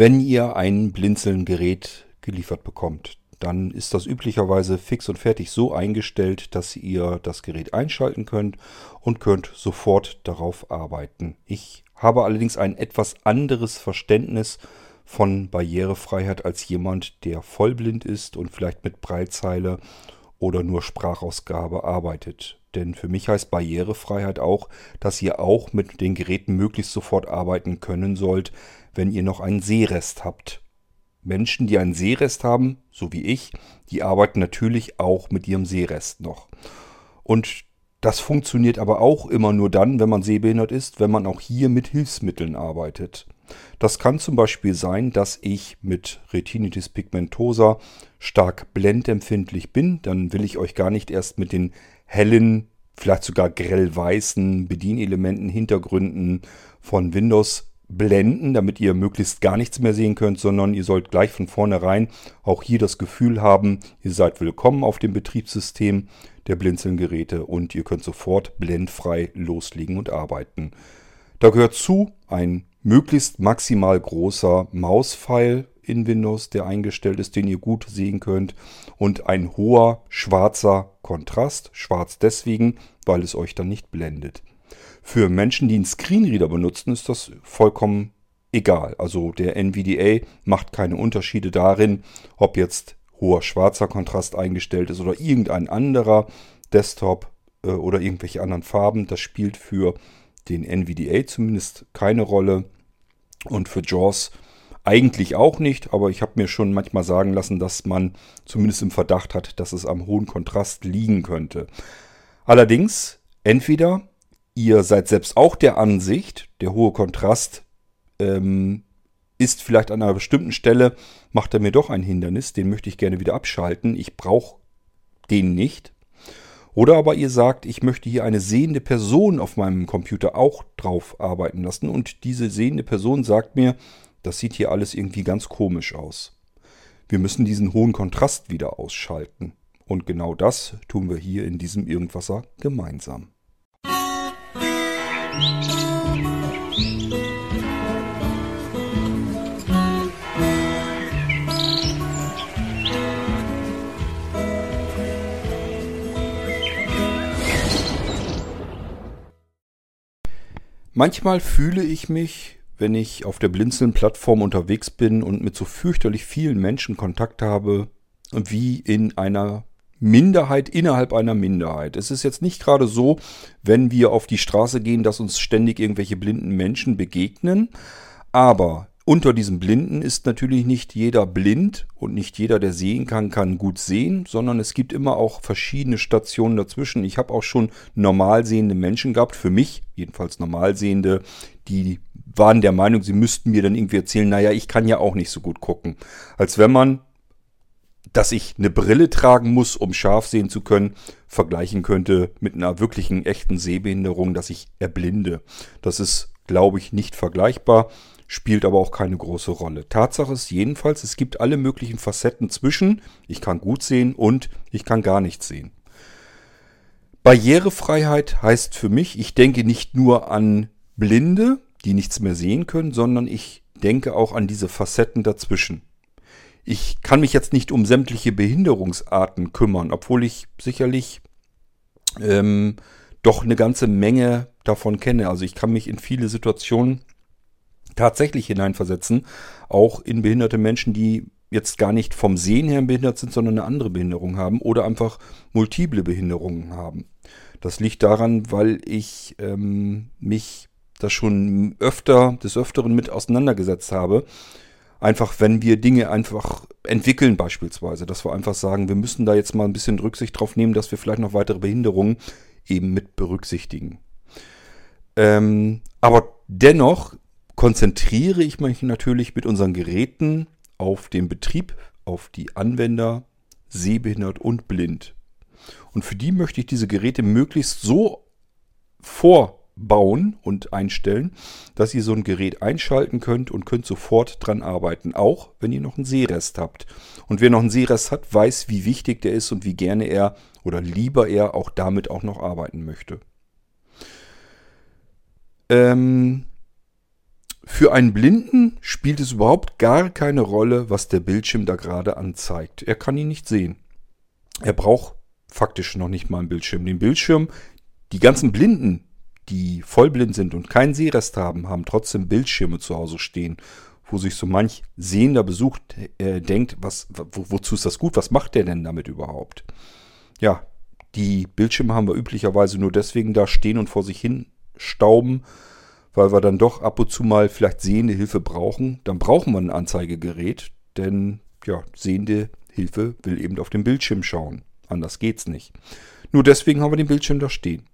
Wenn ihr ein Blinzeln-Gerät geliefert bekommt, dann ist das üblicherweise fix und fertig so eingestellt, dass ihr das Gerät einschalten könnt und könnt sofort darauf arbeiten. Ich habe allerdings ein etwas anderes Verständnis von Barrierefreiheit als jemand, der vollblind ist und vielleicht mit Breitzeile oder nur Sprachausgabe arbeitet. Denn für mich heißt Barrierefreiheit auch, dass ihr auch mit den Geräten möglichst sofort arbeiten können sollt, wenn ihr noch einen Sehrest habt. Menschen, die einen Sehrest haben, so wie ich, die arbeiten natürlich auch mit ihrem Sehrest noch. Und das funktioniert aber auch immer nur dann, wenn man sehbehindert ist, wenn man auch hier mit Hilfsmitteln arbeitet. Das kann zum Beispiel sein, dass ich mit Retinitis pigmentosa stark blendempfindlich bin. Dann will ich euch gar nicht erst mit den hellen, vielleicht sogar grell weißen Bedienelementen, Hintergründen von Windows blenden, damit ihr möglichst gar nichts mehr sehen könnt, sondern ihr sollt gleich von vornherein auch hier das Gefühl haben, ihr seid willkommen auf dem Betriebssystem der Blinzelgeräte und ihr könnt sofort blendfrei loslegen und arbeiten. Da gehört zu ein möglichst maximal großer Mauspfeil in Windows, der eingestellt ist, den ihr gut sehen könnt und ein hoher schwarzer Kontrast, schwarz deswegen, weil es euch dann nicht blendet. Für Menschen, die einen Screenreader benutzen, ist das vollkommen egal. Also der NVDA macht keine Unterschiede darin, ob jetzt hoher schwarzer Kontrast eingestellt ist oder irgendein anderer Desktop äh, oder irgendwelche anderen Farben. Das spielt für den NVDA zumindest keine Rolle und für JAWS eigentlich auch nicht, aber ich habe mir schon manchmal sagen lassen, dass man zumindest im Verdacht hat, dass es am hohen Kontrast liegen könnte. Allerdings, entweder ihr seid selbst auch der Ansicht, der hohe Kontrast ähm, ist vielleicht an einer bestimmten Stelle, macht er mir doch ein Hindernis, den möchte ich gerne wieder abschalten, ich brauche den nicht. Oder aber ihr sagt, ich möchte hier eine sehende Person auf meinem Computer auch drauf arbeiten lassen und diese sehende Person sagt mir, das sieht hier alles irgendwie ganz komisch aus. Wir müssen diesen hohen Kontrast wieder ausschalten. Und genau das tun wir hier in diesem Irgendwasser gemeinsam. Manchmal fühle ich mich, wenn ich auf der Blinzeln-Plattform unterwegs bin und mit so fürchterlich vielen Menschen Kontakt habe, wie in einer Minderheit innerhalb einer Minderheit. Es ist jetzt nicht gerade so, wenn wir auf die Straße gehen, dass uns ständig irgendwelche blinden Menschen begegnen, aber unter diesen Blinden ist natürlich nicht jeder blind und nicht jeder, der sehen kann, kann gut sehen, sondern es gibt immer auch verschiedene Stationen dazwischen. Ich habe auch schon normal sehende Menschen gehabt, für mich jedenfalls normal sehende, die waren der Meinung, sie müssten mir dann irgendwie erzählen, naja, ich kann ja auch nicht so gut gucken. Als wenn man, dass ich eine Brille tragen muss, um scharf sehen zu können, vergleichen könnte mit einer wirklichen echten Sehbehinderung, dass ich erblinde. Das ist, glaube ich, nicht vergleichbar spielt aber auch keine große Rolle. Tatsache ist jedenfalls, es gibt alle möglichen Facetten zwischen, ich kann gut sehen und ich kann gar nichts sehen. Barrierefreiheit heißt für mich, ich denke nicht nur an Blinde, die nichts mehr sehen können, sondern ich denke auch an diese Facetten dazwischen. Ich kann mich jetzt nicht um sämtliche Behinderungsarten kümmern, obwohl ich sicherlich ähm, doch eine ganze Menge davon kenne. Also ich kann mich in viele Situationen tatsächlich hineinversetzen, auch in behinderte Menschen, die jetzt gar nicht vom Sehen her behindert sind, sondern eine andere Behinderung haben oder einfach multiple Behinderungen haben. Das liegt daran, weil ich ähm, mich da schon öfter, des Öfteren mit auseinandergesetzt habe. Einfach, wenn wir Dinge einfach entwickeln beispielsweise, dass wir einfach sagen, wir müssen da jetzt mal ein bisschen Rücksicht drauf nehmen, dass wir vielleicht noch weitere Behinderungen eben mit berücksichtigen. Ähm, aber dennoch konzentriere ich mich natürlich mit unseren Geräten auf den Betrieb, auf die Anwender, sehbehindert und blind. Und für die möchte ich diese Geräte möglichst so vorbauen und einstellen, dass ihr so ein Gerät einschalten könnt und könnt sofort dran arbeiten, auch wenn ihr noch einen Sehrest habt. Und wer noch einen Sehrest hat, weiß, wie wichtig der ist und wie gerne er oder lieber er auch damit auch noch arbeiten möchte. Ähm, Für einen Blinden spielt es überhaupt gar keine Rolle, was der Bildschirm da gerade anzeigt. Er kann ihn nicht sehen. Er braucht faktisch noch nicht mal einen Bildschirm. Den Bildschirm, die ganzen Blinden, die vollblind sind und keinen Sehrest haben, haben trotzdem Bildschirme zu Hause stehen, wo sich so manch sehender Besuch äh, denkt, was, wo, wozu ist das gut? Was macht der denn damit überhaupt? Ja, die Bildschirme haben wir üblicherweise nur deswegen da stehen und vor sich hin stauben, weil wir dann doch ab und zu mal vielleicht sehende Hilfe brauchen. Dann brauchen wir ein Anzeigegerät, denn ja, sehende Hilfe will eben auf den Bildschirm schauen. Anders geht's nicht. Nur deswegen haben wir den Bildschirm da stehen.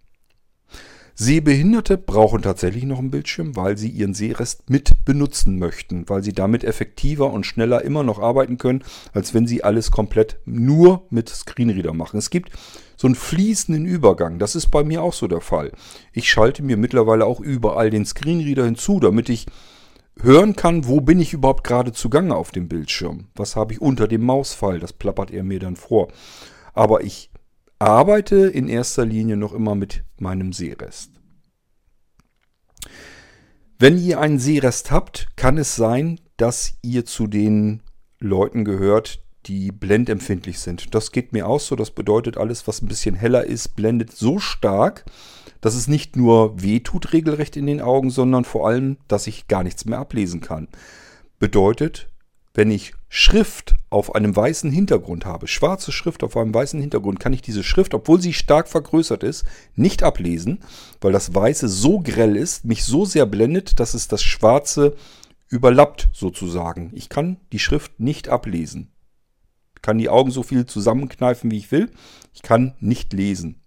Sehbehinderte brauchen tatsächlich noch einen Bildschirm, weil sie ihren Sehrest mit benutzen möchten, weil sie damit effektiver und schneller immer noch arbeiten können, als wenn sie alles komplett nur mit Screenreader machen. Es gibt so einen fließenden Übergang. Das ist bei mir auch so der Fall. Ich schalte mir mittlerweile auch überall den Screenreader hinzu, damit ich hören kann, wo bin ich überhaupt gerade zugange auf dem Bildschirm. Was habe ich unter dem Mauspfeil? Das plappert er mir dann vor. Aber ich arbeite in erster Linie noch immer mit meinem Sehrest. Wenn ihr einen Sehrest habt, kann es sein, dass ihr zu den Leuten gehört, die blendempfindlich sind. Das geht mir auch so. Das bedeutet, alles, was ein bisschen heller ist, blendet so stark, dass es nicht nur weh tut regelrecht in den Augen, sondern vor allem, dass ich gar nichts mehr ablesen kann. Bedeutet, wenn ich Schrift auf einem weißen Hintergrund habe, schwarze Schrift auf einem weißen Hintergrund, kann ich diese Schrift, obwohl sie stark vergrößert ist, nicht ablesen, weil das Weiße so grell ist, mich so sehr blendet, dass es das Schwarze überlappt sozusagen. Ich kann die Schrift nicht ablesen. Ich kann die Augen so viel zusammenkneifen, wie ich will. Ich kann nicht lesen.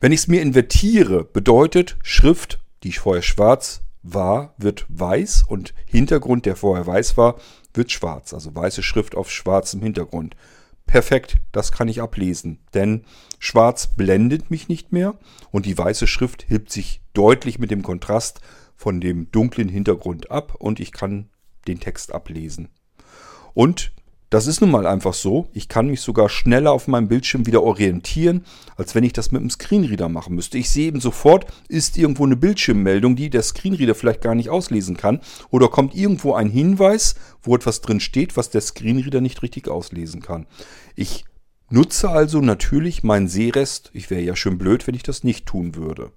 Wenn ich es mir invertiere, bedeutet Schrift, die vorher schwarz war, wird weiß und Hintergrund, der vorher weiß war, wird schwarz. Also weiße Schrift auf schwarzem Hintergrund. Perfekt, das kann ich ablesen, denn schwarz blendet mich nicht mehr und die weiße Schrift hebt sich deutlich mit dem Kontrast von dem dunklen Hintergrund ab und ich kann den Text ablesen. Und das ist nun mal einfach so. Ich kann mich sogar schneller auf meinem Bildschirm wieder orientieren, als wenn ich das mit dem Screenreader machen müsste. Ich sehe eben sofort, ist irgendwo eine Bildschirmmeldung, die der Screenreader vielleicht gar nicht auslesen kann. Oder kommt irgendwo ein Hinweis, wo etwas drin steht, was der Screenreader nicht richtig auslesen kann. Ich nutze also natürlich meinen Sehrest. Ich wäre ja schön blöd, wenn ich das nicht tun würde.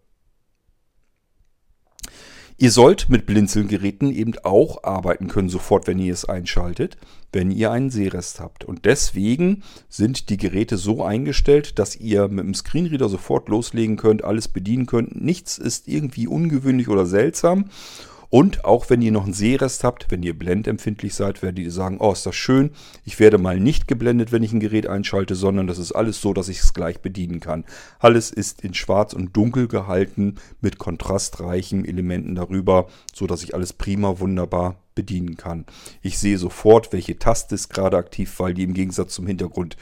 Ihr sollt mit Blinzelgeräten eben auch arbeiten können, sofort, wenn ihr es einschaltet, wenn ihr einen Sehrest habt. Und deswegen sind die Geräte so eingestellt, dass ihr mit dem Screenreader sofort loslegen könnt, alles bedienen könnt. Nichts ist irgendwie ungewöhnlich oder seltsam. Und auch wenn ihr noch einen Sehrest habt, wenn ihr blendempfindlich seid, werdet ihr sagen, oh, ist das schön. Ich werde mal nicht geblendet, wenn ich ein Gerät einschalte, sondern das ist alles so, dass ich es gleich bedienen kann. Alles ist in schwarz und dunkel gehalten mit kontrastreichen Elementen darüber, so dass ich alles prima wunderbar bedienen kann. Ich sehe sofort, welche Taste ist gerade aktiv, weil die im Gegensatz zum Hintergrund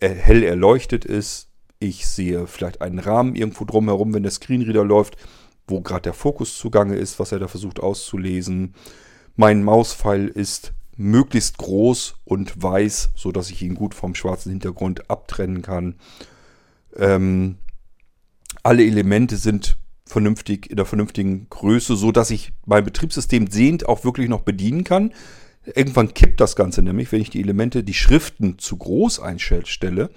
hell erleuchtet ist. Ich sehe vielleicht einen Rahmen irgendwo drumherum, wenn der Screenreader läuft wo gerade der Fokus zugange ist, was er da versucht auszulesen. Mein Mauspfeil ist möglichst groß und weiß, so dass ich ihn gut vom schwarzen Hintergrund abtrennen kann. Ähm, alle Elemente sind vernünftig in der vernünftigen Größe, so dass ich mein Betriebssystem sehend auch wirklich noch bedienen kann. Irgendwann kippt das Ganze nämlich, wenn ich die Elemente, die Schriften zu groß einstelle,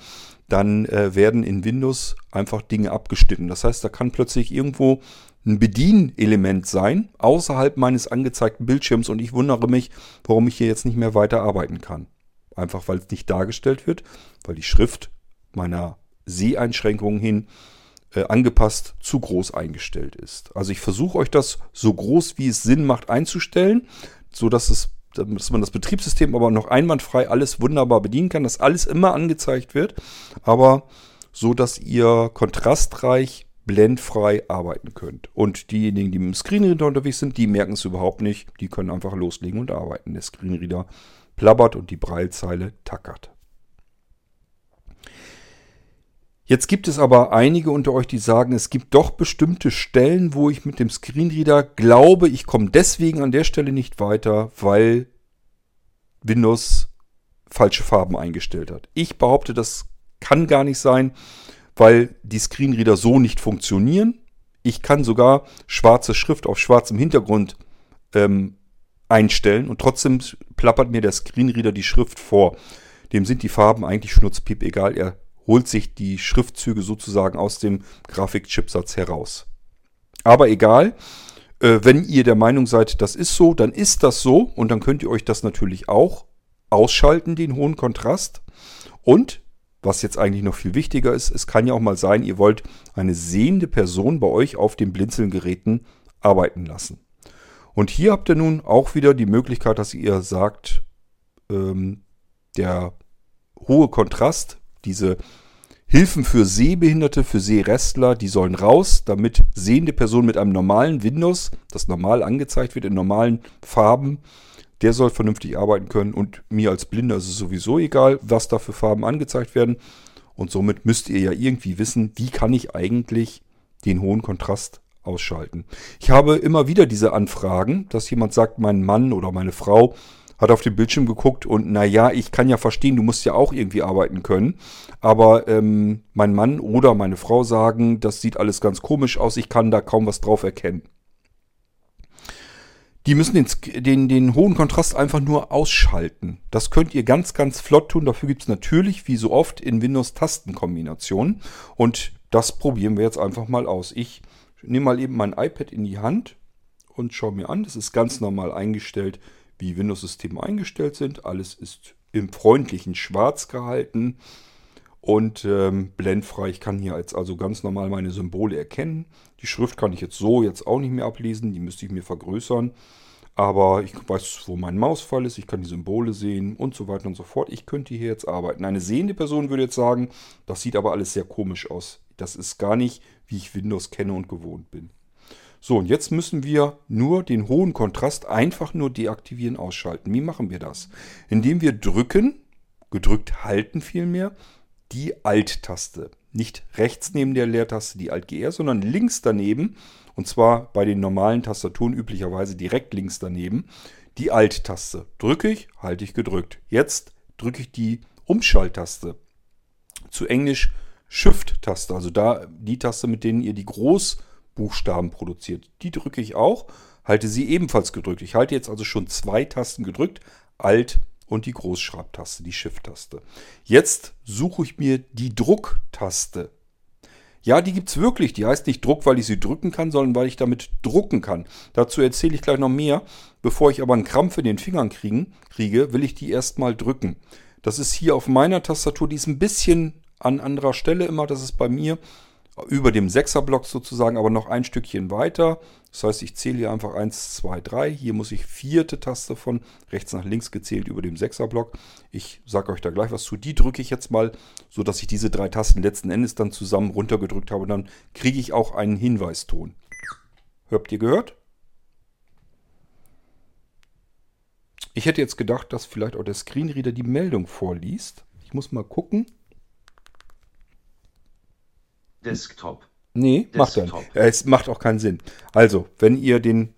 dann äh, werden in Windows einfach Dinge abgeschnitten. Das heißt, da kann plötzlich irgendwo ein Bedienelement sein, außerhalb meines angezeigten Bildschirms und ich wundere mich, warum ich hier jetzt nicht mehr weiter arbeiten kann. Einfach weil es nicht dargestellt wird, weil die Schrift meiner Seheinschränkungen hin äh, angepasst zu groß eingestellt ist. Also ich versuche euch das so groß wie es Sinn macht einzustellen, so dass es dass man das Betriebssystem aber noch einwandfrei alles wunderbar bedienen kann, dass alles immer angezeigt wird, aber so dass ihr kontrastreich blendfrei arbeiten könnt. Und diejenigen, die mit dem Screenreader unterwegs sind, die merken es überhaupt nicht. Die können einfach loslegen und arbeiten. Der Screenreader plappert und die Breilzeile tackert. Jetzt gibt es aber einige unter euch, die sagen, es gibt doch bestimmte Stellen, wo ich mit dem Screenreader glaube, ich komme deswegen an der Stelle nicht weiter, weil Windows falsche Farben eingestellt hat. Ich behaupte, das kann gar nicht sein weil die Screenreader so nicht funktionieren. Ich kann sogar schwarze Schrift auf schwarzem Hintergrund ähm, einstellen und trotzdem plappert mir der Screenreader die Schrift vor. Dem sind die Farben eigentlich schnurzpiep egal. Er holt sich die Schriftzüge sozusagen aus dem Grafikchipsatz heraus. Aber egal, äh, wenn ihr der Meinung seid, das ist so, dann ist das so und dann könnt ihr euch das natürlich auch ausschalten, den hohen Kontrast. Und was jetzt eigentlich noch viel wichtiger ist, es kann ja auch mal sein, ihr wollt eine sehende Person bei euch auf den Blinzelgeräten arbeiten lassen. Und hier habt ihr nun auch wieder die Möglichkeit, dass ihr sagt, ähm, der hohe Kontrast, diese Hilfen für Sehbehinderte, für Sehrestler, die sollen raus, damit sehende Personen mit einem normalen Windows, das normal angezeigt wird in normalen Farben, der soll vernünftig arbeiten können und mir als Blinder ist es sowieso egal, was da für Farben angezeigt werden. Und somit müsst ihr ja irgendwie wissen, wie kann ich eigentlich den hohen Kontrast ausschalten. Ich habe immer wieder diese Anfragen, dass jemand sagt, mein Mann oder meine Frau hat auf den Bildschirm geguckt und naja, ich kann ja verstehen, du musst ja auch irgendwie arbeiten können. Aber ähm, mein Mann oder meine Frau sagen, das sieht alles ganz komisch aus, ich kann da kaum was drauf erkennen. Die müssen den, den, den hohen Kontrast einfach nur ausschalten. Das könnt ihr ganz, ganz flott tun. Dafür gibt es natürlich, wie so oft, in Windows Tastenkombinationen. Und das probieren wir jetzt einfach mal aus. Ich nehme mal eben mein iPad in die Hand und schaue mir an. Das ist ganz normal eingestellt, wie Windows-Systeme eingestellt sind. Alles ist im freundlichen Schwarz gehalten und ähm, blendfrei. Ich kann hier jetzt also ganz normal meine Symbole erkennen. Die Schrift kann ich jetzt so jetzt auch nicht mehr ablesen, die müsste ich mir vergrößern. Aber ich weiß, wo mein Mausfall ist, ich kann die Symbole sehen und so weiter und so fort. Ich könnte hier jetzt arbeiten. Eine sehende Person würde jetzt sagen, das sieht aber alles sehr komisch aus. Das ist gar nicht, wie ich Windows kenne und gewohnt bin. So, und jetzt müssen wir nur den hohen Kontrast einfach nur deaktivieren, ausschalten. Wie machen wir das? Indem wir drücken, gedrückt halten vielmehr, die Alt-Taste. Nicht rechts neben der Leertaste die Alt-GR, sondern links daneben, und zwar bei den normalen Tastaturen üblicherweise direkt links daneben, die Alt-Taste. Drücke ich, halte ich gedrückt. Jetzt drücke ich die Umschalttaste. Zu Englisch Shift-Taste, also da die Taste, mit denen ihr die Großbuchstaben produziert. Die drücke ich auch, halte sie ebenfalls gedrückt. Ich halte jetzt also schon zwei Tasten gedrückt, Alt und die Großschreibtaste, die Shift-Taste. Jetzt suche ich mir die Drucktaste. Ja, die gibt es wirklich. Die heißt nicht Druck, weil ich sie drücken kann, sondern weil ich damit drucken kann. Dazu erzähle ich gleich noch mehr. Bevor ich aber einen Krampf in den Fingern kriegen, kriege, will ich die erstmal drücken. Das ist hier auf meiner Tastatur, die ist ein bisschen an anderer Stelle immer. Das ist bei mir über dem Sechserblock sozusagen, aber noch ein Stückchen weiter. Das heißt, ich zähle hier einfach 1, 2, 3. Hier muss ich vierte Taste von rechts nach links gezählt über dem Sechserblock. Ich sage euch da gleich was zu. Die drücke ich jetzt mal, sodass ich diese drei Tasten letzten Endes dann zusammen runtergedrückt habe. Dann kriege ich auch einen Hinweiston. Habt ihr gehört? Ich hätte jetzt gedacht, dass vielleicht auch der Screenreader die Meldung vorliest. Ich muss mal gucken. Desktop. Nee, macht er. Es macht auch keinen Sinn. Also, wenn ihr den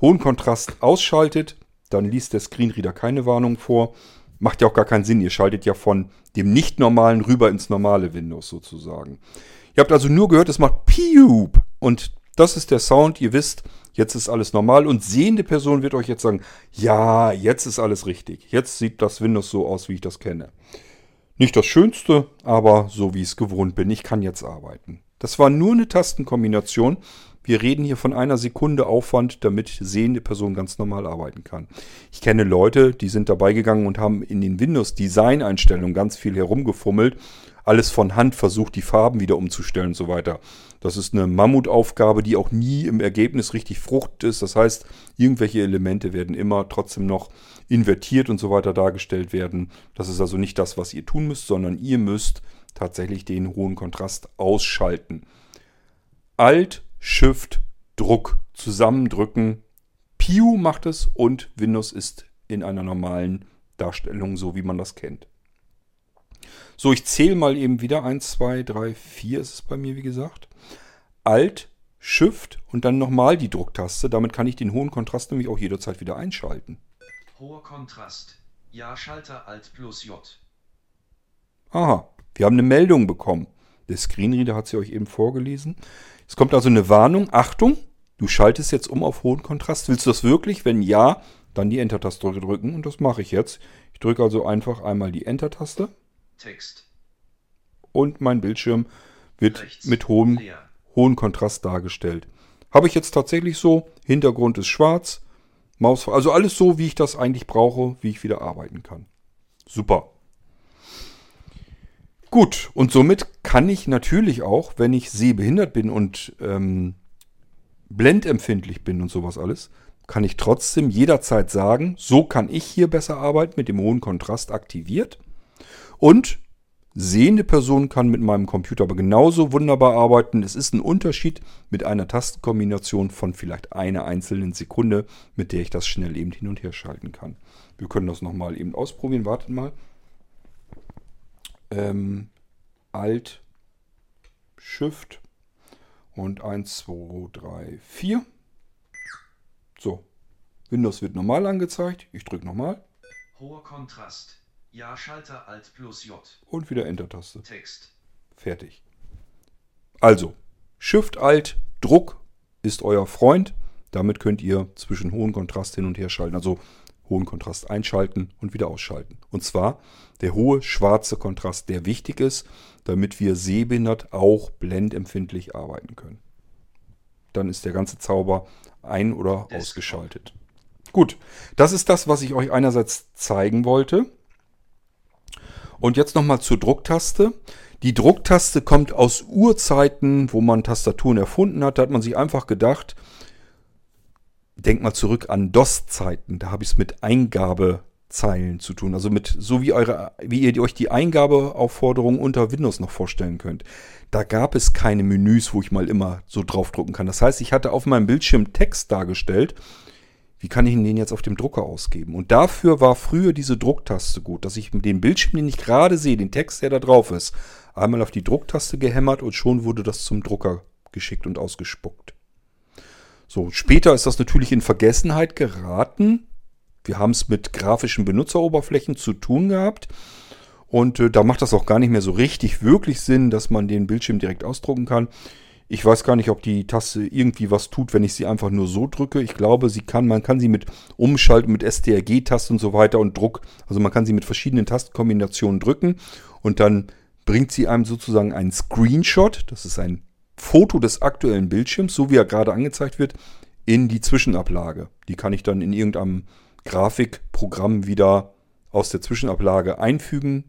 hohen Kontrast ausschaltet, dann liest der Screenreader keine Warnung vor. Macht ja auch gar keinen Sinn. Ihr schaltet ja von dem nicht normalen rüber ins normale Windows sozusagen. Ihr habt also nur gehört, es macht Piup. Und das ist der Sound. Ihr wisst, jetzt ist alles normal. Und sehende Person wird euch jetzt sagen, ja, jetzt ist alles richtig. Jetzt sieht das Windows so aus, wie ich das kenne. Nicht das Schönste, aber so wie ich es gewohnt bin. Ich kann jetzt arbeiten. Das war nur eine Tastenkombination. Wir reden hier von einer Sekunde Aufwand, damit sehende Person ganz normal arbeiten kann. Ich kenne Leute, die sind dabei gegangen und haben in den Windows-Design-Einstellungen ganz viel herumgefummelt, alles von Hand versucht, die Farben wieder umzustellen und so weiter. Das ist eine Mammutaufgabe, die auch nie im Ergebnis richtig frucht ist. Das heißt, irgendwelche Elemente werden immer trotzdem noch invertiert und so weiter dargestellt werden. Das ist also nicht das, was ihr tun müsst, sondern ihr müsst tatsächlich den hohen Kontrast ausschalten. Alt, Shift, Druck zusammendrücken. Piu macht es und Windows ist in einer normalen Darstellung, so wie man das kennt. So, ich zähle mal eben wieder. 1, 2, 3, 4 ist es bei mir, wie gesagt. Alt, Shift und dann nochmal die Drucktaste. Damit kann ich den hohen Kontrast nämlich auch jederzeit wieder einschalten. Hoher Kontrast. Ja, Schalter Alt plus J. Aha, wir haben eine Meldung bekommen. Der Screenreader hat sie euch eben vorgelesen. Es kommt also eine Warnung. Achtung, du schaltest jetzt um auf hohen Kontrast. Willst du das wirklich? Wenn ja, dann die Enter-Taste drücken und das mache ich jetzt. Ich drücke also einfach einmal die Enter-Taste Text. und mein Bildschirm wird Rechts. mit hohem, Leer. hohen Kontrast dargestellt. Habe ich jetzt tatsächlich so. Hintergrund ist schwarz. Maus, also alles so, wie ich das eigentlich brauche, wie ich wieder arbeiten kann. Super. Gut, und somit kann ich natürlich auch, wenn ich sehbehindert bin und ähm, blendempfindlich bin und sowas alles, kann ich trotzdem jederzeit sagen, so kann ich hier besser arbeiten, mit dem hohen Kontrast aktiviert. Und sehende Person kann mit meinem Computer aber genauso wunderbar arbeiten. Es ist ein Unterschied mit einer Tastenkombination von vielleicht einer einzelnen Sekunde, mit der ich das schnell eben hin und her schalten kann. Wir können das nochmal eben ausprobieren. Wartet mal. Ähm, Alt, Shift und 1, 2, 3, 4. So. Windows wird normal angezeigt. Ich drücke nochmal Hoher Kontrast. Ja, Schalter Alt plus J. und wieder Enter-Taste. Text. Fertig. Also, Shift Alt Druck ist euer Freund. Damit könnt ihr zwischen hohen Kontrast hin und her schalten. Also hohen Kontrast einschalten und wieder ausschalten. Und zwar der hohe schwarze Kontrast, der wichtig ist, damit wir sehbehindert auch blendempfindlich arbeiten können. Dann ist der ganze Zauber ein- oder ausgeschaltet. Gut, das ist das, was ich euch einerseits zeigen wollte. Und jetzt nochmal zur Drucktaste. Die Drucktaste kommt aus Urzeiten, wo man Tastaturen erfunden hat. Da hat man sich einfach gedacht, denkt mal zurück an DOS-Zeiten. Da habe ich es mit Eingabezeilen zu tun. Also mit so wie, eure, wie ihr euch die Eingabeaufforderung unter Windows noch vorstellen könnt. Da gab es keine Menüs, wo ich mal immer so draufdrucken kann. Das heißt, ich hatte auf meinem Bildschirm Text dargestellt. Wie kann ich den jetzt auf dem Drucker ausgeben? Und dafür war früher diese Drucktaste gut, dass ich dem Bildschirm, den ich gerade sehe, den Text, der da drauf ist, einmal auf die Drucktaste gehämmert und schon wurde das zum Drucker geschickt und ausgespuckt. So, später ist das natürlich in Vergessenheit geraten. Wir haben es mit grafischen Benutzeroberflächen zu tun gehabt. Und äh, da macht das auch gar nicht mehr so richtig wirklich Sinn, dass man den Bildschirm direkt ausdrucken kann. Ich weiß gar nicht, ob die Taste irgendwie was tut, wenn ich sie einfach nur so drücke. Ich glaube, sie kann, man kann sie mit Umschalten, mit STRG-Taste und so weiter und Druck, also man kann sie mit verschiedenen Tastenkombinationen drücken und dann bringt sie einem sozusagen einen Screenshot, das ist ein Foto des aktuellen Bildschirms, so wie er gerade angezeigt wird, in die Zwischenablage. Die kann ich dann in irgendeinem Grafikprogramm wieder aus der Zwischenablage einfügen.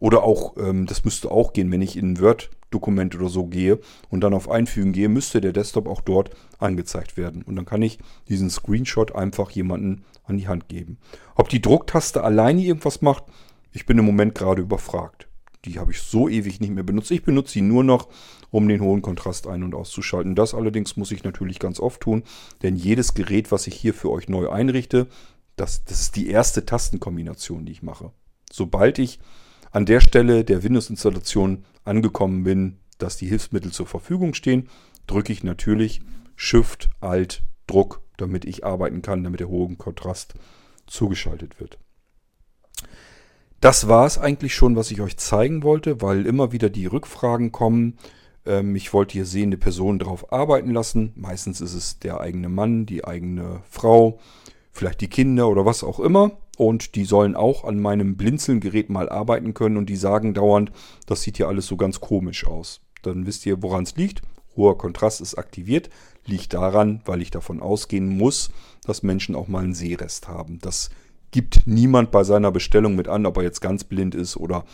Oder auch, ähm, das müsste auch gehen, wenn ich in ein Word-Dokument oder so gehe und dann auf Einfügen gehe, müsste der Desktop auch dort angezeigt werden. Und dann kann ich diesen Screenshot einfach jemanden an die Hand geben. Ob die Drucktaste alleine irgendwas macht, ich bin im Moment gerade überfragt. Die habe ich so ewig nicht mehr benutzt. Ich benutze sie nur noch, um den hohen Kontrast ein- und auszuschalten. Das allerdings muss ich natürlich ganz oft tun, denn jedes Gerät, was ich hier für euch neu einrichte, das, das ist die erste Tastenkombination, die ich mache. Sobald ich an der Stelle der Windows-Installation angekommen bin, dass die Hilfsmittel zur Verfügung stehen, drücke ich natürlich Shift, Alt, Druck, damit ich arbeiten kann, damit der hohe Kontrast zugeschaltet wird. Das war es eigentlich schon, was ich euch zeigen wollte, weil immer wieder die Rückfragen kommen. Ähm, ich wollte hier sehende Personen darauf arbeiten lassen. Meistens ist es der eigene Mann, die eigene Frau, vielleicht die Kinder oder was auch immer. Und die sollen auch an meinem Blinzeln-Gerät mal arbeiten können und die sagen dauernd, das sieht ja alles so ganz komisch aus. Dann wisst ihr, woran es liegt. Hoher Kontrast ist aktiviert. Liegt daran, weil ich davon ausgehen muss, dass Menschen auch mal einen Sehrest haben. Das gibt niemand bei seiner Bestellung mit an, ob er jetzt ganz blind ist oder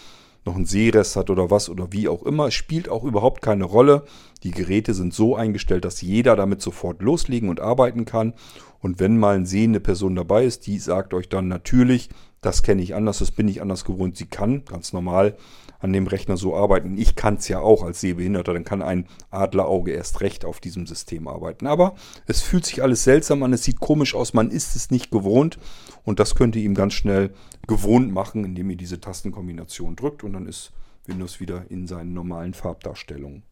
noch einen Sehrest hat oder was oder wie auch immer. Spielt auch überhaupt keine Rolle. Die Geräte sind so eingestellt, dass jeder damit sofort loslegen und arbeiten kann. Und wenn mal eine sehende Person dabei ist, die sagt euch dann natürlich, das kenne ich anders, das bin ich anders gewohnt. Sie kann ganz normal an dem Rechner so arbeiten. Ich kann es ja auch als Sehbehinderter, dann kann ein Adlerauge erst recht auf diesem System arbeiten. Aber es fühlt sich alles seltsam an, es sieht komisch aus, man ist es nicht gewohnt und das könnt ihr ihm ganz schnell gewohnt machen, indem ihr diese Tastenkombination drückt und dann ist Windows wieder in seinen normalen Farbdarstellungen.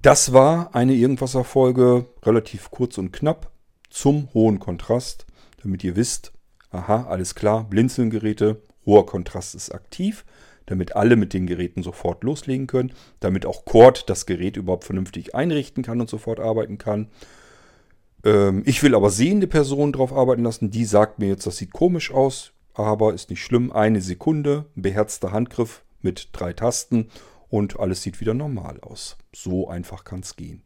Das war eine Irgendwasser-Folge, relativ kurz und knapp, zum hohen Kontrast, damit ihr wisst, aha, alles klar, Blinzelgeräte, hoher Kontrast ist aktiv. damit alle mit den Geräten sofort loslegen können, damit auch Cord das Gerät überhaupt vernünftig einrichten kann und sofort arbeiten kann. Ähm, ich will aber sehende Personen drauf arbeiten lassen, die sagt mir jetzt, das sieht komisch aus, aber ist nicht schlimm. Eine Sekunde, beherzter Handgriff mit drei Tasten und alles sieht wieder normal aus. So einfach kann es gehen.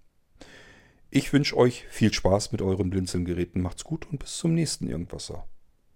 Ich wünsche euch viel Spaß mit euren Blinzelgeräten. Macht's gut und bis zum nächsten Irgendwasser.